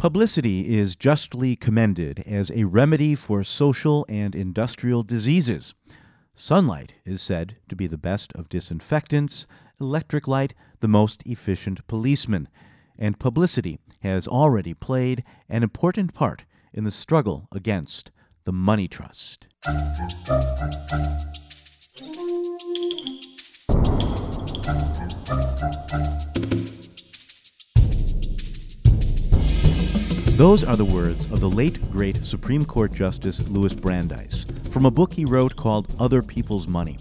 Publicity is justly commended as a remedy for social and industrial diseases. Sunlight is said to be the best of disinfectants, electric light the most efficient policeman, and publicity has already played an important part in the struggle against the money trust. Those are the words of the late great Supreme Court Justice Louis Brandeis from a book he wrote called Other People's Money.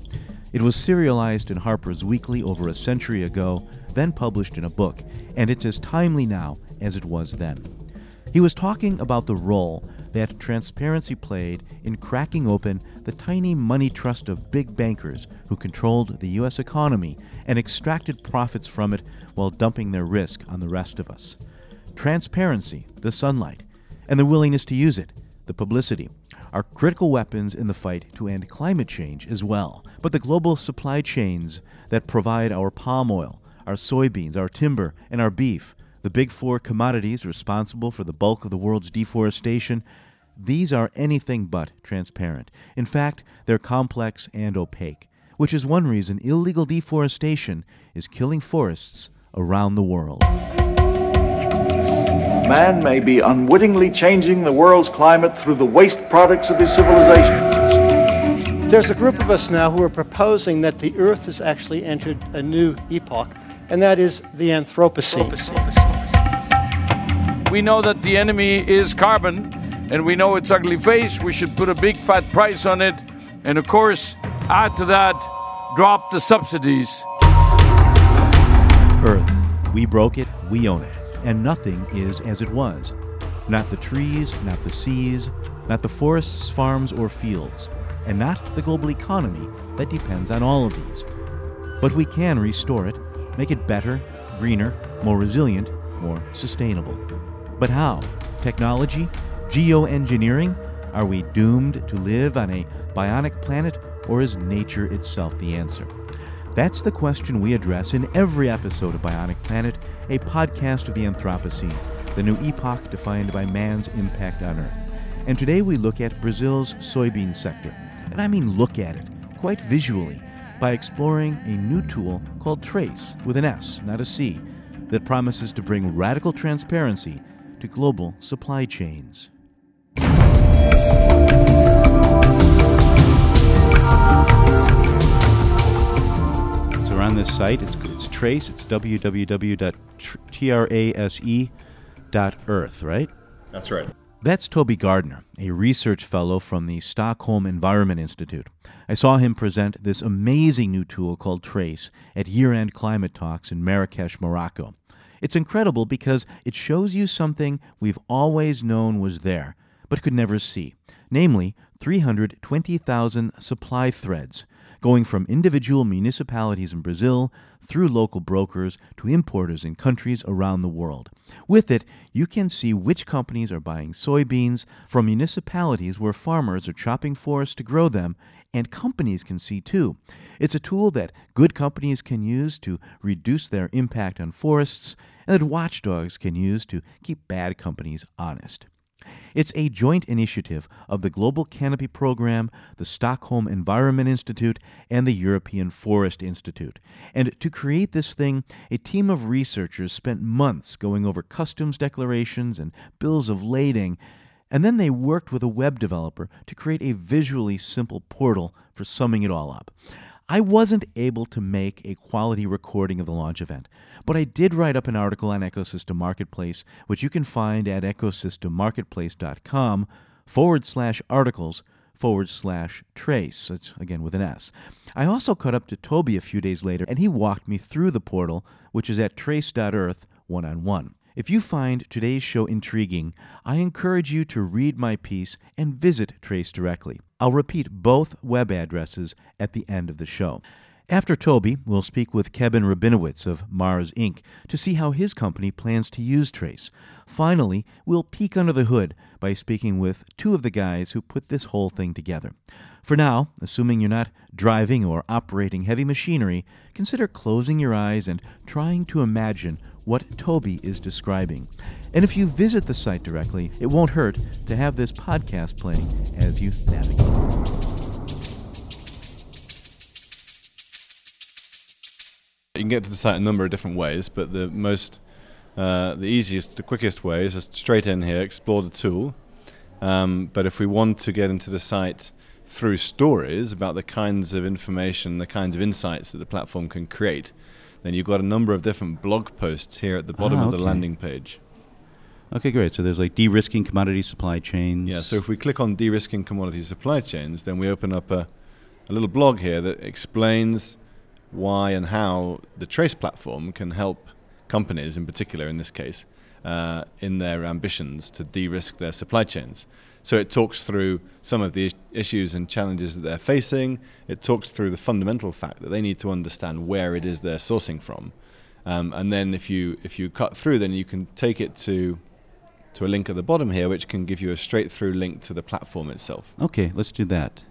It was serialized in Harper's Weekly over a century ago, then published in a book, and it's as timely now as it was then. He was talking about the role that transparency played in cracking open the tiny money trust of big bankers who controlled the U.S. economy and extracted profits from it while dumping their risk on the rest of us transparency, the sunlight, and the willingness to use it, the publicity, are critical weapons in the fight to end climate change as well. But the global supply chains that provide our palm oil, our soybeans, our timber, and our beef, the big four commodities responsible for the bulk of the world's deforestation, these are anything but transparent. In fact, they're complex and opaque, which is one reason illegal deforestation is killing forests around the world man may be unwittingly changing the world's climate through the waste products of his civilization. There's a group of us now who are proposing that the Earth has actually entered a new epoch, and that is the Anthropocene. We know that the enemy is carbon, and we know its ugly face. We should put a big fat price on it, and of course, add to that, drop the subsidies. Earth, we broke it, we own it and nothing is as it was. Not the trees, not the seas, not the forests, farms, or fields, and not the global economy that depends on all of these. But we can restore it, make it better, greener, more resilient, more sustainable. But how? Technology? Geoengineering? Are we doomed to live on a bionic planet, or is nature itself the answer? That's the question we address in every episode of Bionic Planet, a podcast of the Anthropocene, the new epoch defined by man's impact on Earth. And today we look at Brazil's soybean sector. And I mean look at it, quite visually, by exploring a new tool called Trase, with an S, not a C, that promises to bring radical transparency to global supply chains. On this site. It's, it's Trase. It's www.trase.earth, right? That's right. That's Toby Gardner, a research fellow from the Stockholm Environment Institute. I saw him present this amazing new tool called Trase at year end climate talks in Marrakesh, Morocco. It's incredible because it shows you something we've always known was there, but could never see namely 320,000 supply threads going from individual municipalities in Brazil through local brokers to importers in countries around the world. With it, you can see which companies are buying soybeans from municipalities where farmers are chopping forests to grow them, and companies can see too. It's a tool that good companies can use to reduce their impact on forests, and that watchdogs can use to keep bad companies honest. It's a joint initiative of the Global Canopy Program, the Stockholm Environment Institute, and the European Forest Institute. And to create this thing, a team of researchers spent months going over customs declarations and bills of lading. And then they worked with a web developer to create a visually simple portal for summing it all up. I wasn't able to make a quality recording of the launch event, but I did write up an article on Ecosystem Marketplace, which you can find at ecosystemmarketplace.com forward slash articles forward slash trase. That's again with an S. I also caught up to Toby a few days later, and he walked me through the portal, which is at trase.earth one on one. If you find today's show intriguing, I encourage you to read my piece and visit Trase directly. I'll repeat both web addresses at the end of the show. After Toby, we'll speak with Kevin Rabinovitch of Mars Inc. to see how his company plans to use Trase. Finally, we'll peek under the hood by speaking with two of the guys who put this whole thing together. For now, assuming you're not driving or operating heavy machinery, consider closing your eyes and trying to imagine what Toby is describing. And if you visit the site directly, it won't hurt to have this podcast playing as you navigate. You can get to the site a number of different ways, but the most, uh, the easiest, the quickest way is just straight in here, explore the tool. Um, but if we want to get into the site through stories about the kinds of information, the kinds of insights that the platform can create, then you've got a number of different blog posts here at the bottom Ah, of the okay. landing page. Okay, great. So there's like de-risking commodity supply chains. Yeah, so if we click on de-risking commodity supply chains, then we open up a, a little blog here that explains why and how the Trase platform can help companies, in particular in this case, uh, in their ambitions to de-risk their supply chains. So it talks through some of the issues and challenges that they're facing. It talks through the fundamental fact that they need to understand where it is they're sourcing from. Um, and then if you if you cut through, then you can take it to to a link at the bottom here, which can give you a straight through link to the platform itself. Okay, let's do that.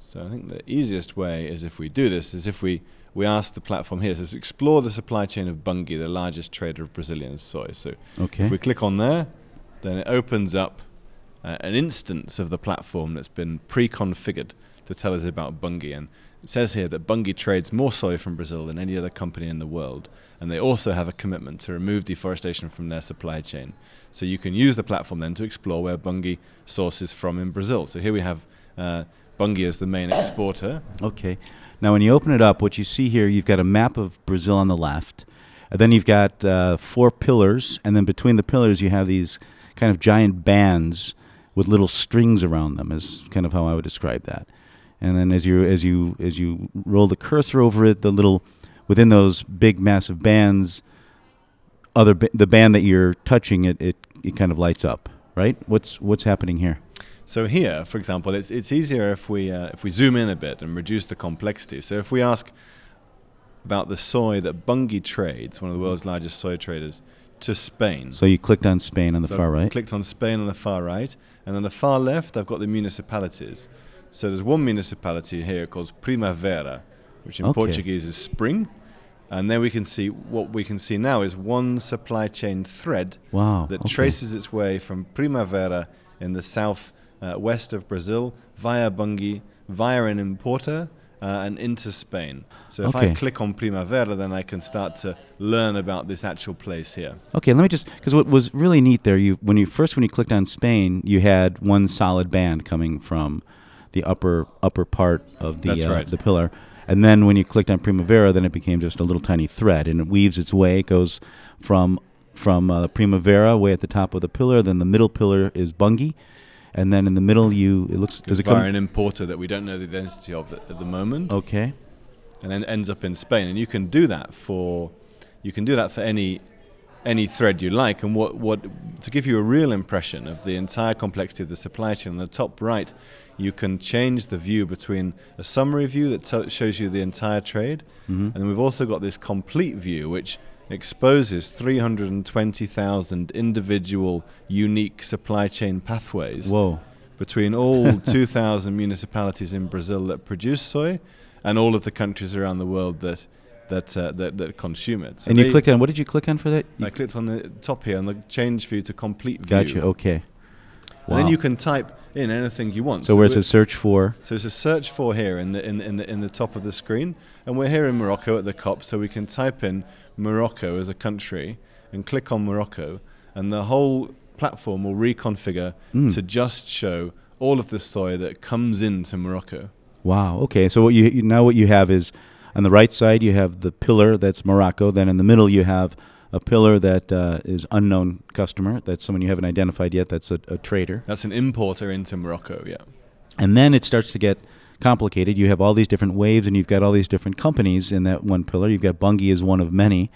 So I think the easiest way is if we do this, is if we, we ask the platform here, it says explore the supply chain of Bunge, the largest trader of Brazilian soy. So Okay. if we click on there, then it opens up uh, an instance of the platform that's been pre-configured to tell us about Bunge. And it says here that Bunge trades more soy from Brazil than any other company in the world. And they also have a commitment to remove deforestation from their supply chain. So you can use the platform then to explore where Bunge sources from in Brazil. So here we have uh, Bunge as the main exporter. Okay. Now, when you open it up, what you see here, you've got a map of Brazil on the left, and then you've got uh, four pillars, and then between the pillars, you have these kind of giant bands with little strings around them. Is kind of how I would describe that. And then as you as you as you roll the cursor over it, the little within those big massive bands, other ba- the band that you're touching, it, it it kind of lights up, right? What's what's happening here? So here, for example, it's it's easier if we uh, if we zoom in a bit and reduce the complexity. So if we ask about the soy that Bunge trades, one of the world's largest soy traders, to Spain. So you clicked on Spain on the So far right. Clicked on Spain on the far right, and on the far left, I've got the municipalities. So there's one municipality here called Primavera, which in Okay. Portuguese is spring. And then we can see what we can see now is one supply chain thread Wow. that okay. traces its way from Primavera in the south uh, west of Brazil via Bunge, via an importer, uh, and into Spain. So if I click on Primavera, then I can start to learn about this actual place here. Okay, let me just because what was really neat there, you when you first when you clicked on Spain, you had one solid band coming from the upper upper part of the uh, right. the pillar, and then when you clicked on Primavera, then it became just a little tiny thread, and it weaves its way. It goes from from uh, Primavera way at the top of the pillar, then the middle pillar is Bunge, and then in the middle you it looks does it come an importer that we don't know the identity of at, at the moment, okay? and then ends up in Spain. And you can do that for you can do that for any any thread you like. And what what to give you a real impression of the entire complexity of the supply chain on the top right, you can change the view between a summary view that t- shows you the entire trade, mm-hmm. and then we've also got this complete view which exposes 320,000 individual unique supply chain pathways Whoa. between all 2,000 municipalities in Brazil that produce soy and all of the countries around the world that that uh, that, that consume it. So and you clicked on what did you click on for that? You I clicked on the top here on the change view to complete view. Gotcha. Okay. And then you can type in anything you want. So where it we're- search for so it's a search for here in the in the, in the in the top of the screen, and we're here in Morocco at the COP, so we can type in Morocco as a country and click on Morocco, and the whole platform will reconfigure Hmm. to just show all of the soy that comes into Morocco. Wow. Okay. So what you, you now what you have is on the right side you have the pillar that's Morocco. Then in the middle you have a pillar that uh, is unknown customer. That's someone you haven't identified yet. That's a, a trader. That's an importer into Morocco, yeah. And then it starts to get complicated. You have all these different waves, and you've got all these different companies in that one pillar. You've got Bunge as one of many.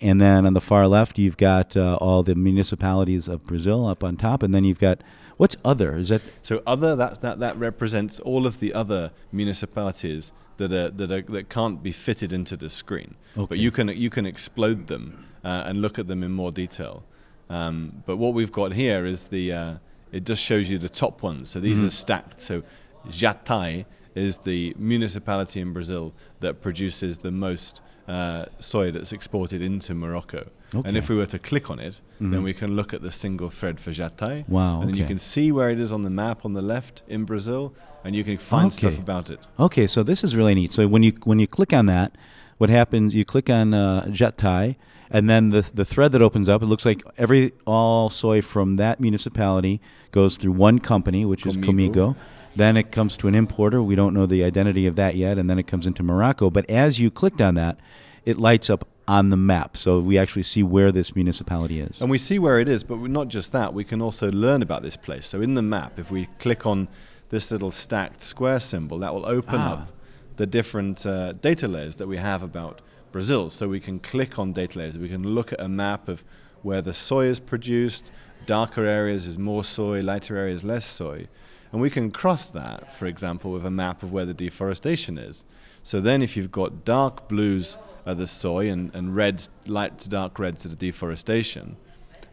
And then on the far left, you've got uh, all the municipalities of Brazil up on top. And then you've got what's other? Is that So other that that that represents all of the other municipalities that are that are that can't be fitted into the screen. Okay. But you can you can explode them uh, and look at them in more detail. Um, but what we've got here is the uh, it just shows you the top ones. So these are stacked. So Jatai is the municipality in Brazil that produces the most uh, soy that's exported into Morocco. And if we were to click on it, Mhm. then we can look at the single thread for Jataï. Wow, And then you can see where it is on the map on the left in Brazil, and you can find stuff about it. Okay, so this is really neat. So when you when you click on that, what happens? You click on uh, Jatai, and then the the thread that opens up. It looks like every all soy from that municipality goes through one company, which is Comigo. Then it comes to an importer. We don't know the identity of that yet, and then it comes into Morocco. But as you clicked on that, it lights up on the map, so we actually see where this municipality is. And we see where it is, but not just that, we can also learn about this place. So in the map, if we click on this little stacked square symbol, that will open Ah. up the different uh, data layers that we have about Brazil. So we can click on data layers, we can look at a map of where the soy is produced, darker areas is more soy, lighter areas less soy. And we can cross that, for example, with a map of where the deforestation is. So then if you've got dark blues are the soy and, and reds, light to dark reds are the deforestation,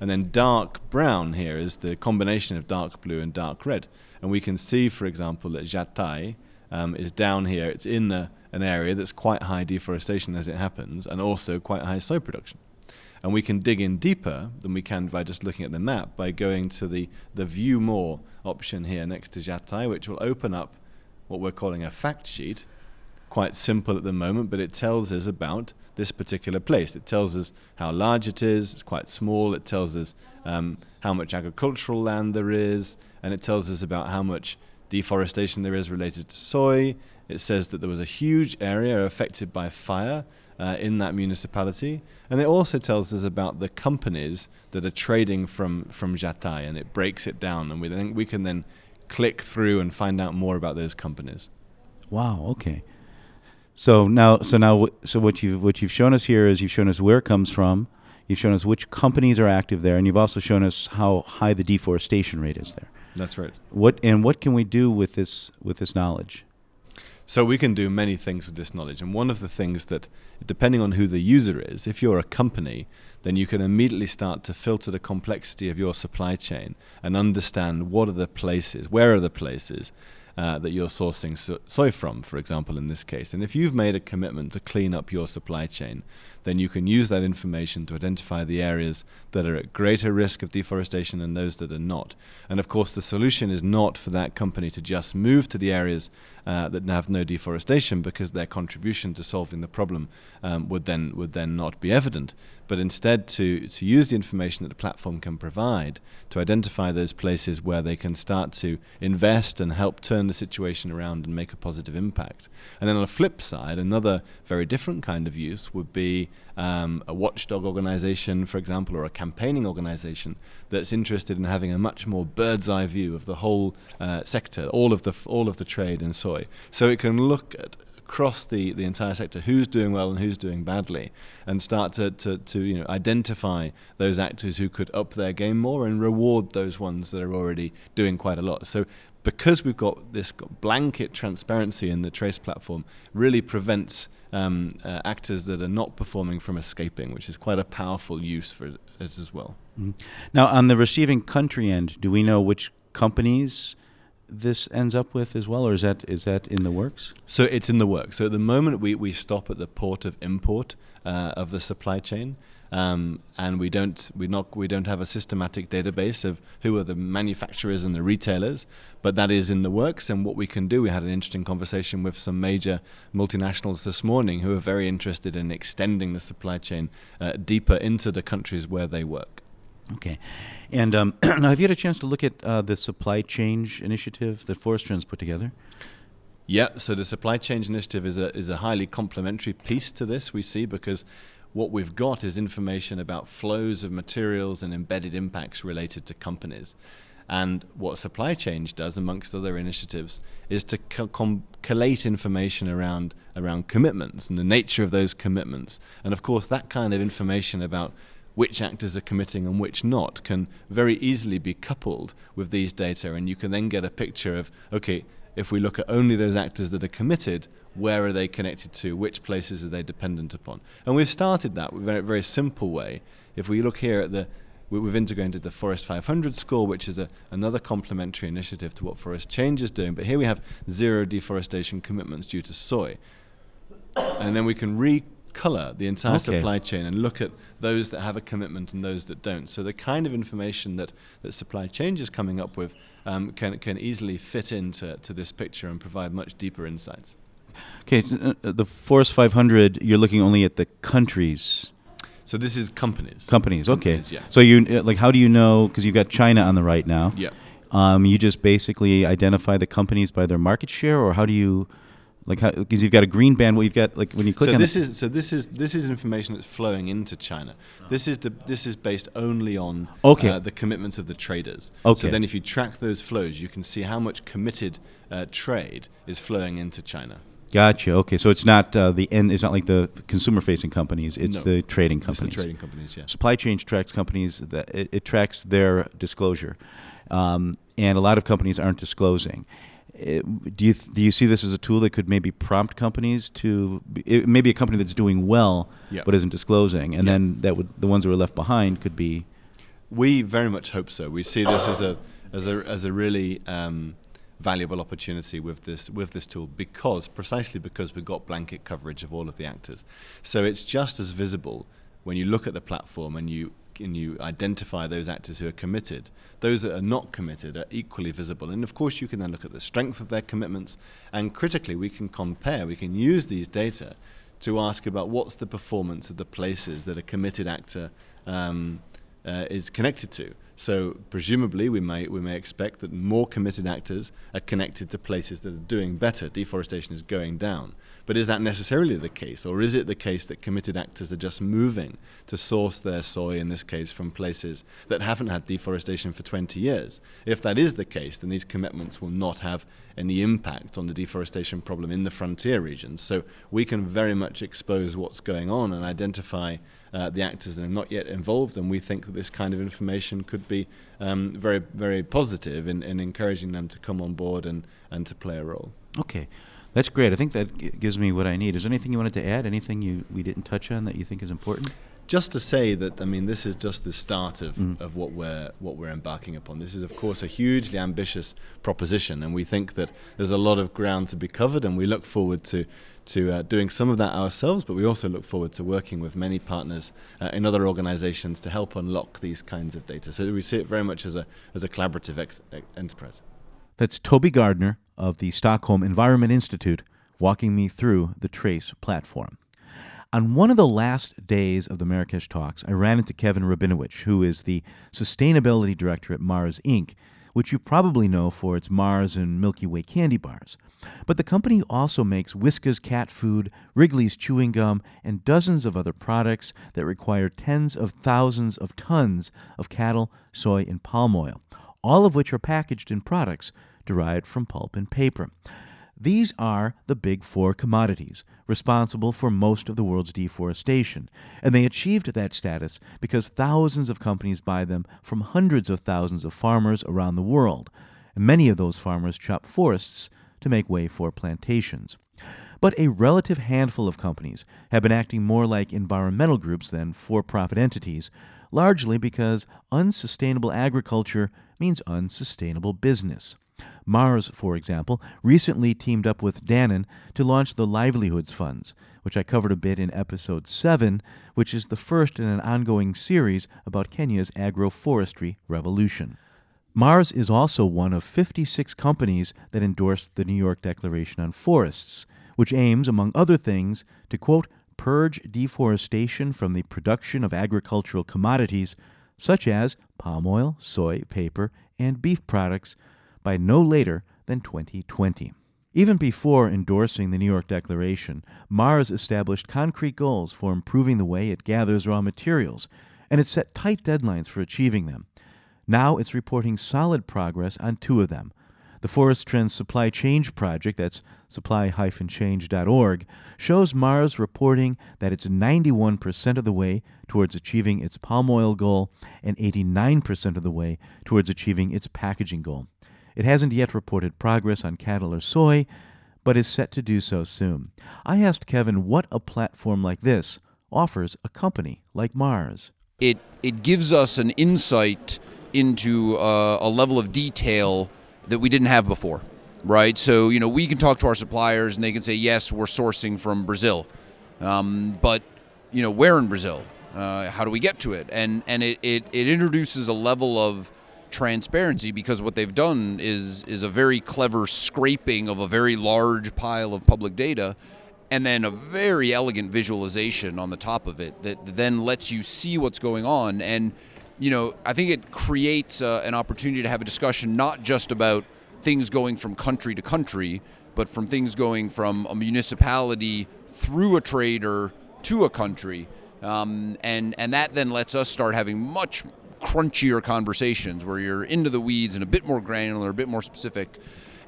and then dark brown here is the combination of dark blue and dark red. And we can see, for example, that Jataï um, is down here. It's in an area that's quite high deforestation as it happens, and also quite high soy production. And we can dig in deeper than we can by just looking at the map by going to the, the View More option here next to Jataï, which will open up what we're calling a fact sheet. Quite simple at the moment, but it tells us about this particular place. It tells us how large it is, it's quite small, it tells us um, how much agricultural land there is, and it tells us about how much deforestation there is related to soy. It says that there was a huge area affected by fire uh, in that municipality. And it also tells us about the companies that are trading from, from Jataï, and it breaks it down, and we, then, we can then click through and find out more about those companies. Wow. Okay. So now, so now, so what you've what you've shown us here is you've shown us where it comes from. You've shown us which companies are active there, and you've also shown us how high the deforestation rate is there. That's right. What and what can we do with this with this knowledge? So we can do many things with this knowledge. And one of the things that, depending on who the user is, if you're a company, then you can immediately start to filter the complexity of your supply chain and understand what are the places, where are the places uh, that you're sourcing so- soy from, for example, in this case. And if you've made a commitment to clean up your supply chain, then you can use that information to identify the areas that are at greater risk of deforestation and those that are not. And of course, the solution is not for that company to just move to the areas uh, that have no deforestation because their contribution to solving the problem um, would then would then not be evident. But instead, to to use the information that the platform can provide to identify those places where they can start to invest and help turn the situation around and make a positive impact. And then on the flip side, another very different kind of use would be um, a watchdog organization, for example, or a campaigning organization that's interested in having a much more bird's eye view of the whole uh, sector, all of the f- all of the trade in soy. So it can look at across the, the entire sector who's doing well and who's doing badly and start to, to, to you know identify those actors who could up their game more and reward those ones that are already doing quite a lot. So because we've got this blanket transparency in the Trase platform really prevents um, uh, actors that are not performing from escaping, which is quite a powerful use for it as well. Mhm. Now, on the receiving country end, do we know which companies this ends up with as well, or is that is that in the works? So it's in the works. So at the moment, we, we stop at the port of import uh, of the supply chain, um, and we don't we not we don't have a systematic database of who are the manufacturers and the retailers, but that is in the works. And what we can do, we had an interesting conversation with some major multinationals this morning who are very interested in extending the supply chain uh, deeper into the countries where they work. Okay. And um, now, have you had a chance to look at uh, the supply change initiative that Forest Trends put together? Yeah, so the supply change initiative is a is a highly complementary piece to this we see because what we've got is information about flows of materials and embedded impacts related to companies. And what supply change does, amongst other initiatives, is to co- com- collate information around around commitments and the nature of those commitments. And of course, that kind of information about which actors are committing and which not can very easily be coupled with these data, and you can then get a picture of okay, if we look at only those actors that are committed, where are they connected to? Which places are they dependent upon? And we've started that in a very, simple way. If we look here at the we- We've integrated the Forest 500 score, which is a, another complementary initiative to what Forest Change is doing. But here we have zero deforestation commitments due to soy. And then we can re color the entire Okay. supply chain and look at those that have a commitment and those that don't. So the kind of information that, that supply change is coming up with um, can, can easily fit into to this picture and provide much deeper insights. Okay, uh, the Forest 500, you're looking only at the countries, So this is companies. companies. Okay. Companies, yeah. So you uh, like, how do you know? Because you've got China on the right now. Yeah. Um, you just basically identify the companies by their market share, or how do you, like, how? Because you've got a green band. Well, you've got like when you click so on this the, is so this is this is information that's flowing into China. This is this is based only on Okay. uh, the commitments of the traders. Okay. So then, if you track those flows, you can see how much committed uh, trade is flowing into China. Gotcha. Okay, so it's not uh, the end. It's not like the consumer-facing companies. It's No. the trading It's companies. the trading companies, yeah. Supply Change tracks companies that it, it tracks their disclosure, um, and a lot of companies aren't disclosing. It- do you do you see this as a tool that could maybe prompt companies to maybe a company that's doing well Yeah. but isn't disclosing, and Yeah. then that would the ones that were left behind could be We very much hope so. We see this as a as a as a really um, valuable opportunity with this with this tool because precisely because we've got blanket coverage of all of the actors. So it's just as visible when you look at the platform and you and you identify those actors who are committed. Those that are not committed are equally visible. And of course, you can then look at the strength of their commitments. And critically, we can compare. We can use these data to ask about what's the performance of the places that a committed actor um, uh, is connected to. So presumably, we may we may expect that more committed actors are connected to places that are doing better. Deforestation is going down, but is that necessarily the case, or is it the case that committed actors are just moving to source their soy, in this case, from places that haven't had deforestation for 20 years? If that is the case, then these commitments will not have any impact on the deforestation problem in the frontier regions. So we can very much expose what's going on and identify uh, the actors that are not yet involved, and we think that this kind of information could be um, very, very positive in, in encouraging them to come on board and, and to play a role. okay. That's great. I think that g- gives me what I need. Is there anything you wanted to add? Anything you we didn't touch on that you think is important? Just to say that, I mean, this is just the start of, Mm. of what we're what we're embarking upon. This is, of course, a hugely ambitious proposition, and we think that there's a lot of ground to be covered, and we look forward to to uh, doing some of that ourselves. But we also look forward to working with many partners uh, in other organisations to help unlock these kinds of data. So we see it very much as a as a collaborative ex- enterprise. That's Toby Gardner of the Stockholm Environment Institute walking me through the Trase platform. On one of the last days of the Marrakesh talks, I ran into Kevin Rabinovitch, who is the sustainability director at Mars Inc., which you probably know for its Mars and Milky Way candy bars. But the company also makes Whiskas cat food, Wrigley's chewing gum, and dozens of other products that require tens of thousands of tons of cattle, soy, and palm oil, all of which are packaged in products derived from pulp and paper. These are the big four commodities responsible for most of the world's deforestation, and they achieved that status because thousands of companies buy them from hundreds of thousands of farmers around the world. And many of those farmers chop forests to make way for plantations. But a relative handful of companies have been acting more like environmental groups than for profit entities, largely because unsustainable agriculture means unsustainable business. Mars, for example, recently teamed up with Dannon to launch the Livelihoods Funds, which I covered a bit in episode 7, which is the first in an ongoing series about Kenya's agroforestry revolution. Mars is also one of 56 companies that endorsed the New York Declaration on Forests, which aims, among other things, to quote, purge deforestation from the production of agricultural commodities such as palm oil, soy, paper, and beef products by no later than 2020. Even before endorsing the New York Declaration, Mars established concrete goals for improving the way it gathers raw materials, and it set tight deadlines for achieving them. Now it's reporting solid progress on two of them. The Forest Trends Supply Change Project, that's supply-change.org, shows Mars reporting that it's 91% of the way towards achieving its palm oil goal and 89% of the way towards achieving its packaging goal. It hasn't yet reported progress on cattle or soy, but is set to do so soon. I asked Kevin what a platform like this offers a company like Mars. it it gives us an insight into uh, a level of detail that we didn't have before, right? So you know we can talk to our suppliers and they can say yes, we're sourcing from Brazil, Um, but you know, where in Brazil? Uh, how do we get to it? And and it, it, it introduces a level of transparency because what they've done is is a very clever scraping of a very large pile of public data and then a very elegant visualization on the top of it that then lets you see what's going on. And you know i think it creates uh, an opportunity to have a discussion not just about things going from country to country but from things going from a municipality through a trader to a country. Um, and and that then lets us start having much crunchier conversations where you're into the weeds and a bit more granular, a bit more specific.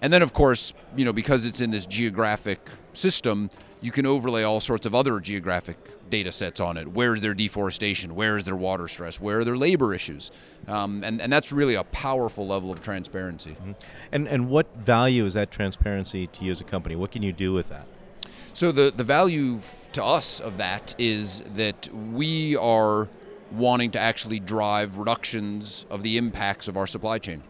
And then, of course, you know, because it's in this geographic system, you can overlay all sorts of other geographic data sets on it. Where is their deforestation? Where is their water stress? Where are their labor issues? Um, and, and that's really a powerful level of transparency. Mm-hmm. And, and what value is that transparency to you as a company? What can you do with that? So, the, the value to us of that is that we are wanting to actually drive reductions of the impacts of our supply chain.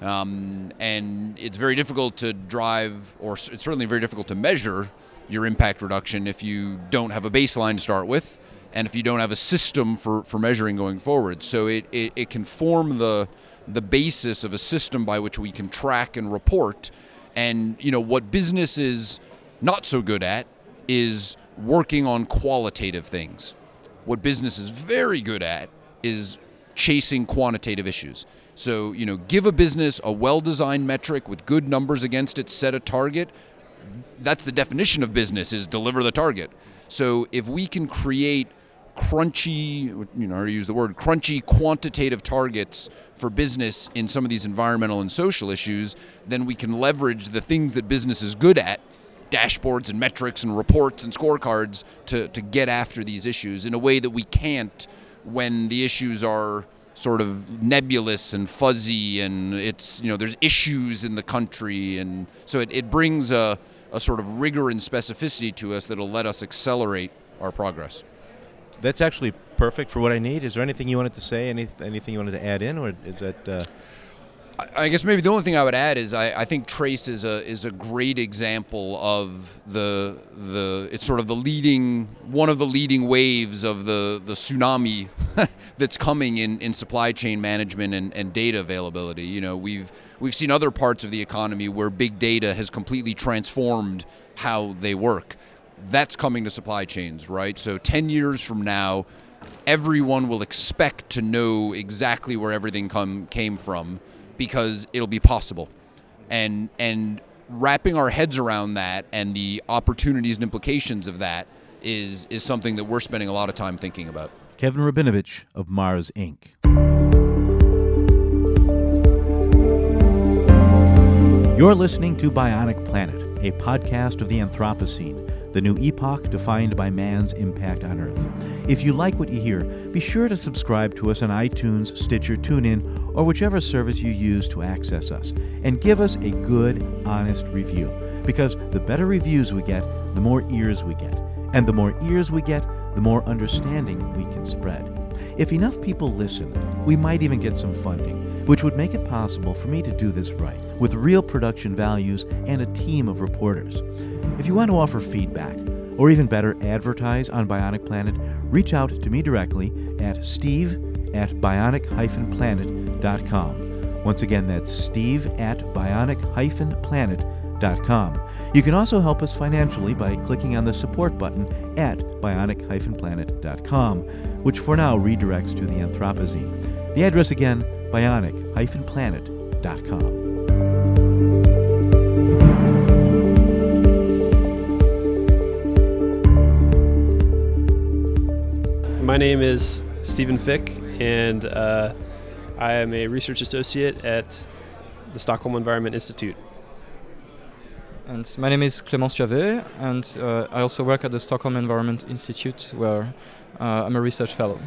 Um, and it's very difficult to drive, or it's certainly very difficult to measure your impact reduction if you don't have a baseline to start with and if you don't have a system for, for measuring going forward. So it, it, it can form the, the basis of a system by which we can track and report. And you know what business is not so good at is working on qualitative things what business is very good at is chasing quantitative issues. So, you know, give a business a well designed metric with good numbers against it, set a target. That's the definition of business is deliver the target. So, if we can create crunchy, you know, I use the word crunchy quantitative targets for business in some of these environmental and social issues, then we can leverage the things that business is good at dashboards and metrics and reports and scorecards to, to get after these issues in a way that we can't when the issues are sort of nebulous and fuzzy and it's you know there's issues in the country. And so it, it brings a, a sort of rigor and specificity to us that'll let us accelerate our progress. That's actually perfect for what i need. Is there anything you wanted to say? Any, anything you wanted to add in or is that uh I guess maybe the only thing I would add is I, I, think Trase is a is a great example of the the it's sort of the leading one of the leading waves of the the tsunami that's coming in, in supply chain management and, and data availability. You know we've we've seen other parts of the economy where big data has completely transformed how they work. That's coming to supply chains, right? So ten years from now, everyone will expect to know exactly where everything come came from because it'll be possible. And and wrapping our heads around that and the opportunities and implications of that is is something that we're spending a lot of time thinking about. Kevin Rabinovitch of Mars Inc. You're listening to Bionic Planet, a podcast of the Anthropocene the new epoch defined by man's impact on Earth. If you like what you hear, be sure to subscribe to us on iTunes, Stitcher, TuneIn, or whichever service you use to access us, and give us a good, honest review. Because the better reviews we get, the more ears we get. And the more ears we get, the more understanding we can spread. If enough people listen, we might even get some funding, which would make it possible for me to do this right, with real production values and a team of reporters. If you want to offer feedback, or even better, advertise on Bionic Planet, reach out to me directly at steve at bionic-planet.com. Once again, that's steve at bionic-planet.com. You can also help us financially by clicking on the support button at bionic-planet.com, which for now redirects to the Anthropocene. The address again, bionic-planet.com. My name is Stephen Fick, and uh, I am a research associate at the Stockholm Environment Institute. And my name is Clément Suavet, and uh, I also work at the Stockholm Environment Institute, where uh, I'm a research fellow.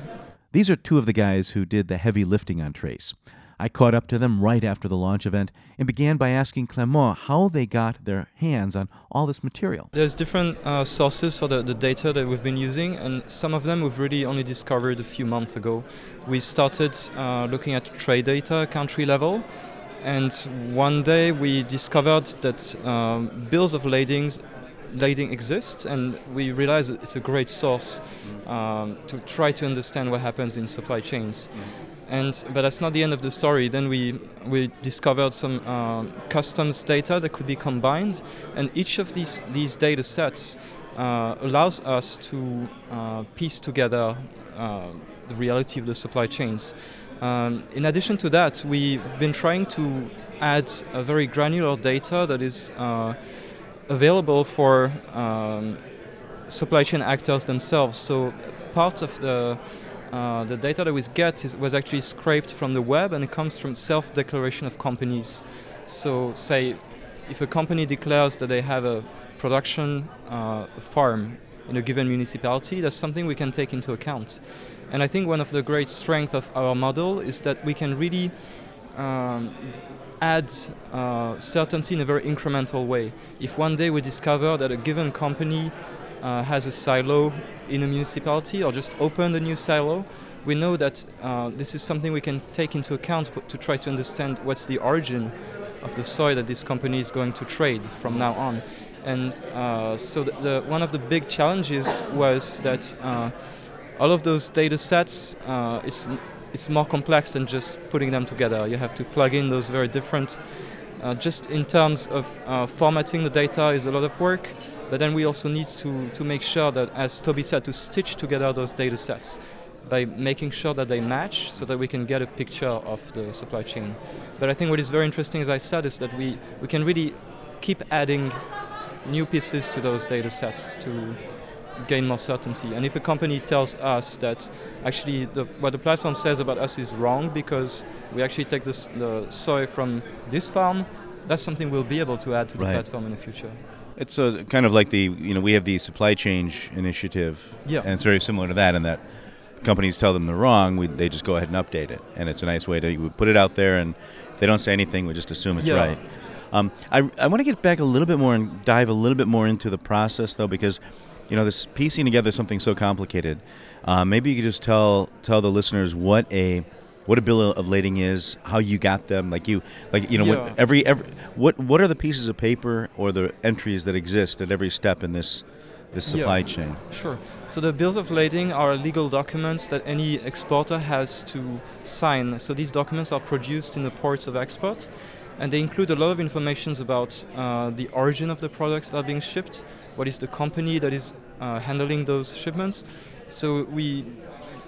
These are two of the guys who did the heavy lifting on Trase. I caught up to them right after the launch event and began by asking Clement how they got their hands on all this material. There's different uh, sources for the, the data that we've been using, and some of them we've really only discovered a few months ago. We started uh, looking at trade data country level, and one day we discovered that um, bills of ladings lading exists, and we realize it's a great source um, to try to understand what happens in supply chains. And but that's not the end of the story. Then we we discovered some uh, customs data that could be combined, and each of these these data sets uh, allows us to uh, piece together uh, the reality of the supply chains. Um, in addition to that, we've been trying to add a very granular data that is uh, available for um, supply chain actors themselves. So part of the uh, the data that we get is, was actually scraped from the web and it comes from self-declaration of companies. So say if a company declares that they have a production uh, farm in a given municipality, that's something we can take into account. And I think one of the great strengths of our model is that we can really um, add uh, certainty in a very incremental way. If one day we discover that a given company uh, has a silo in a municipality or just opened a new silo, we know that uh, this is something we can take into account to try to understand what's the origin of the soy that this company is going to trade from now on. And uh, so the, the, one of the big challenges was that uh, all of those data sets, uh, it's, it's more complex than just putting them together. You have to plug in those very different, uh, just in terms of uh, formatting the data is a lot of work, but then we also need to, to make sure that, as Toby said, to stitch together those data sets by making sure that they match so that we can get a picture of the supply chain. But I think what is very interesting, as I said, is that we, we can really keep adding new pieces to those data sets to gain more certainty. And if a company tells us that actually the, what the platform says about us is wrong because we actually take this, the soy from this farm, that's something we'll be able to add to the Right. platform in the future. It's uh kind of like the you know we have the supply change initiative, Yeah. and it's very similar to that in that companies tell them they're wrong, we, they just go ahead and update it, and it's a nice way to you put it out there, and if they don't say anything, we just assume it's Yeah. right. Um, I, I want to get back a little bit more and dive a little bit more into the process though, because you know this piecing together something so complicated. Uh, maybe you could just tell tell the listeners what a what a bill of lading is, how you got them, like you like you know Yeah. what, every every what what are the pieces of paper or the entries that exist at every step in this this Yeah. supply chain. Sure. So the bills of lading are legal documents that any exporter has to sign. So these documents are produced in the ports of export, and they include a lot of information about uh, the origin of the products that are being shipped, what is the company that is uh, handling those shipments. So we,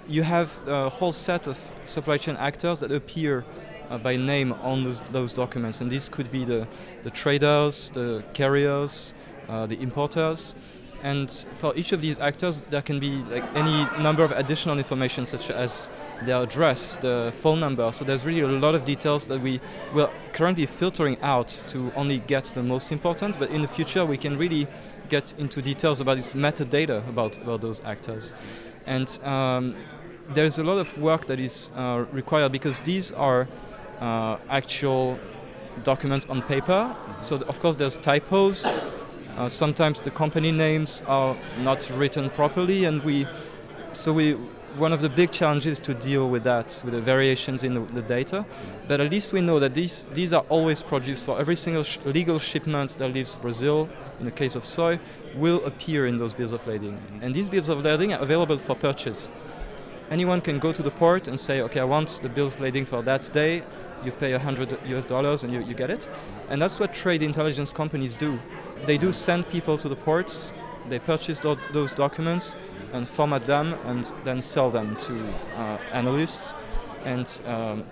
you have a whole set of supply chain actors that appear uh, by name on those, those documents, and this could be the, the traders, the carriers, uh, the importers. And for each of these actors, there can be like any number of additional information, such as their address, the phone number. So there's really a lot of details that we will currently filtering out to only get the most important. But in the future, we can really get into details about this metadata about, about those actors. And um, there's a lot of work that is uh, required because these are uh, actual documents on paper. So of course there's typos. Uh, sometimes the company names are not written properly, and we so we one of the big challenges to deal with that with the variations in the, the data. But at least we know that these these are always produced for every single sh- legal shipment that leaves Brazil. In the case of soy, will appear in those bills of lading, and these bills of lading are available for purchase anyone can go to the port and say, okay, I want the bill of lading for that day. You pay 100 US dollars and you, you get it. And that's what trade intelligence companies do. They do send people to the ports, they purchase tho- those documents and format them and then sell them to uh, analysts and um,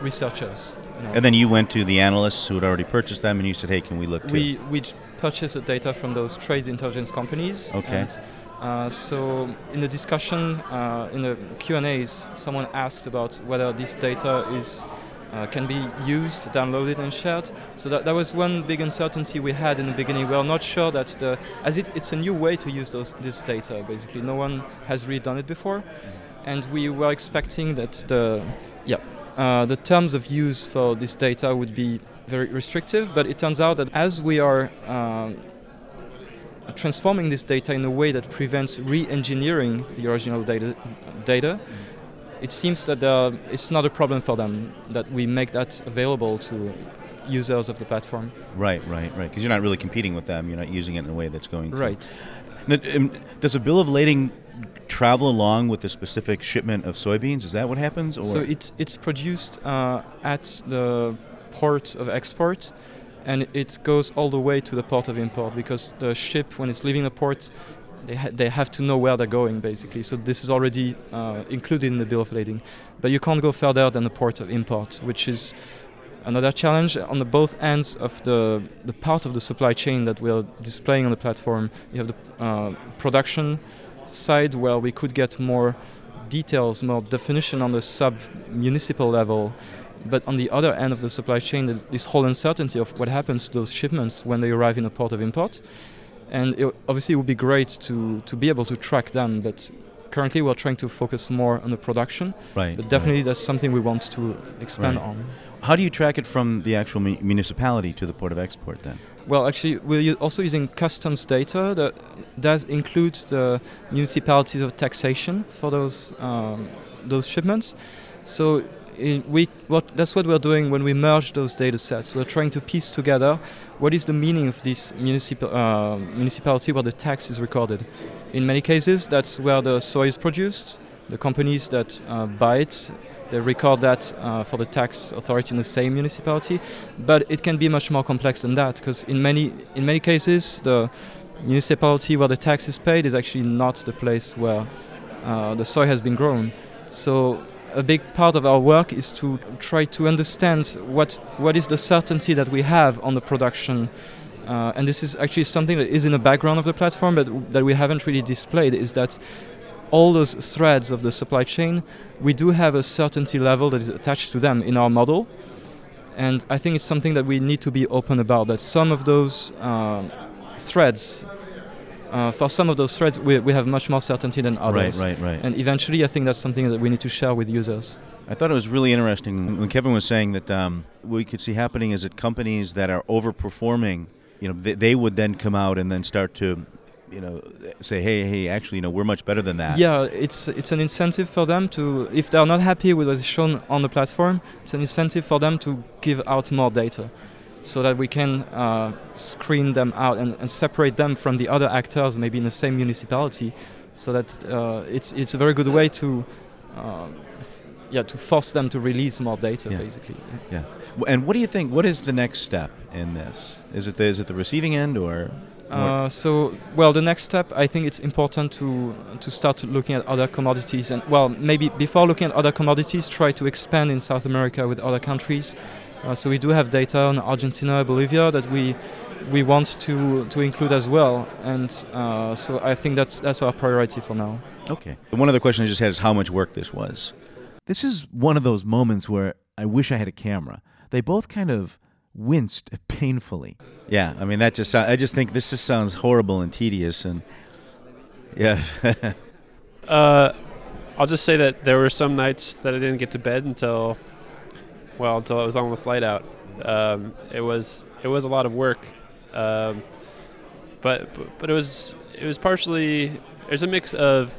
researchers. you know. And then you went to the analysts who had already purchased them, and you said, "Hey, can we look?" Too? we we j- purchase the data from those trade intelligence companies. Okay. Uh, so in the discussion, uh, in the Q and A's, someone asked about whether this data is uh, can be used, downloaded, and shared. So that, that was one big uncertainty we had in the beginning. We are not sure that the as it, it's a new way to use those this data. Basically, no one has really done it before, and we were expecting that the yeah uh, the terms of use for this data would be very restrictive. But it turns out that as we are um, transforming this data in a way that prevents re-engineering the original data, data it seems that uh, it's not a problem for them that we make that available to users of the platform. Right, right, right. Because you're not really competing with them. You're not using it in a way that's going to. Right. Now, um, does a bill of lading travel along with a specific shipment of soybeans? Is that what happens? Or? So it's it's produced uh, at the port of export, and it goes all the way to the port of import because the ship, when it's leaving the port, they, ha- they have to know where they're going basically. So this is already uh, included in the bill of lading, but you can't go further than the port of import, which is another challenge on the both ends of the the part of the supply chain that we're displaying on the platform. You have the uh, production side where we could get more details, more definition on the sub municipal level. But on the other end of the supply chain, there's this whole uncertainty of what happens to those shipments when they arrive in a port of import. And it, obviously, it would be great to, to be able to track them, but currently we're trying to focus more on the production. Right. But definitely, right. that's something we want to expand Right. on. How do you track it from the actual mu- municipality to the port of export then? Well, actually, we're also using customs data that does include the municipalities of taxation for those um, those shipments. So we what that's what we're doing when we merge those data sets. We're trying to piece together what is the meaning of this uh, municipality where the tax is recorded. In many cases, that's where the soy is produced. The companies that uh, buy it they record that uh, for the tax authority in the same municipality, but it can be much more complex than that because in many in many cases the municipality where the tax is paid is actually not the place where uh, the soy has been grown. So a big part of our work is to try to understand what what is the certainty that we have on the production. Uh, and this is actually something that is in the background of the platform, but that we haven't really displayed. Is that all those threads of the supply chain, we do have a certainty level that is attached to them in our model. And I think it's something that we need to be open about. That some of those uh, threads, uh, for some of those threads, we, we have much more certainty than others. Right, right, right. And eventually, I think that's something that we need to share with users. I thought it was really interesting when Kevin was saying that um, we could see happening is that companies that are overperforming, you know, they, they would then come out and then start to, you know, say, hey, hey, actually, you know, we're much better than that. Yeah, it's it's an incentive for them to, if they're not happy with what is shown on the platform, it's an incentive for them to give out more data, so that we can uh, screen them out and, and separate them from the other actors, maybe in the same municipality, so that uh, it's it's a very good way to, uh, f- yeah, to force them to release more data, Yeah. basically. Yeah. And what do you think? What is the next step in this? Is it the, is it the receiving end or? Uh, so, well, the next step, I think it's important to to start looking at other commodities, and well, maybe before looking at other commodities, try to expand in South America with other countries. Uh, so we do have data on Argentina, Bolivia that we we want to to include as well, and uh, so I think that's that's our priority for now. Okay. One other question I just had is how much work this was. This is one of those moments where I wish I had a camera. They both kind of winced painfully. Yeah, I mean that just sound, I just think this just sounds horrible and tedious and yeah. Uh, I'll just say that there were some nights that I didn't get to bed until, well, until it was almost light out. Um, it was it was a lot of work, um, but but it was it was partially there's a mix of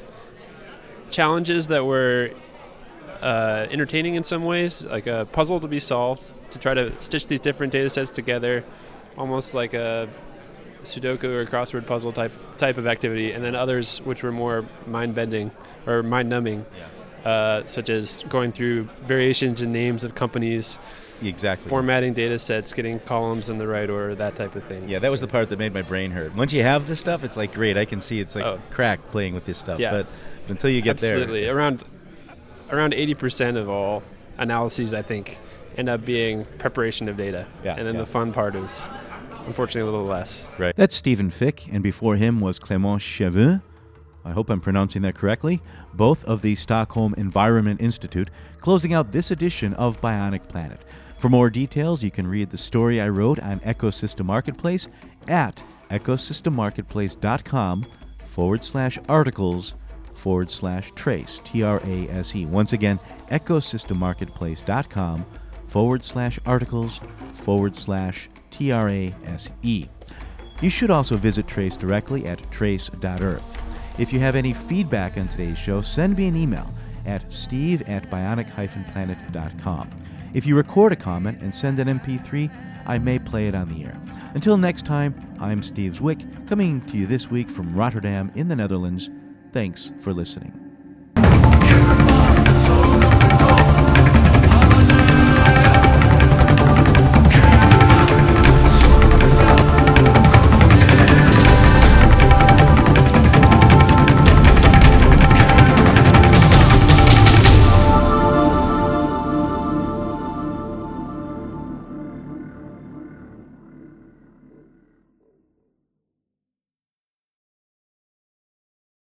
challenges that were uh, entertaining in some ways, like a puzzle to be solved to try to stitch these different data sets together, almost like a Sudoku or crossword puzzle type type of activity, and then others which were more mind bending or mind numbing, uh, such as going through variations in names of companies, exactly. formatting data sets, getting columns in the right order, that type of thing. Yeah, that was the part that made my brain hurt. Once you have this stuff, it's like great. I can see it's like Oh. crack playing with this stuff. Yeah. But, but until you get Absolutely. there, Absolutely. Around around 80% of all analyses, I think, end up being preparation of data. Yeah, and then yeah. the fun part is, unfortunately, a little less. Right. That's Stephen Fick, and before him was Clément Suavet. I hope I'm pronouncing that correctly. Both of the Stockholm Environment Institute, closing out this edition of Bionic Planet. For more details, you can read the story I wrote on Ecosystem Marketplace at ecosystemmarketplace.com forward slash articles forward slash trase, T R A S E. Once again, ecosystemmarketplace.com forward slash articles forward slash T R A S E. You should also visit Trase directly at trase.earth. If you have any feedback on today's show, send me an email at steve at bionic-planet.com. If you record a comment and send an MP3, I may play it on the air. Until next time, I'm Steve Zwick, coming to you this week from Rotterdam in the Netherlands. Thanks for listening.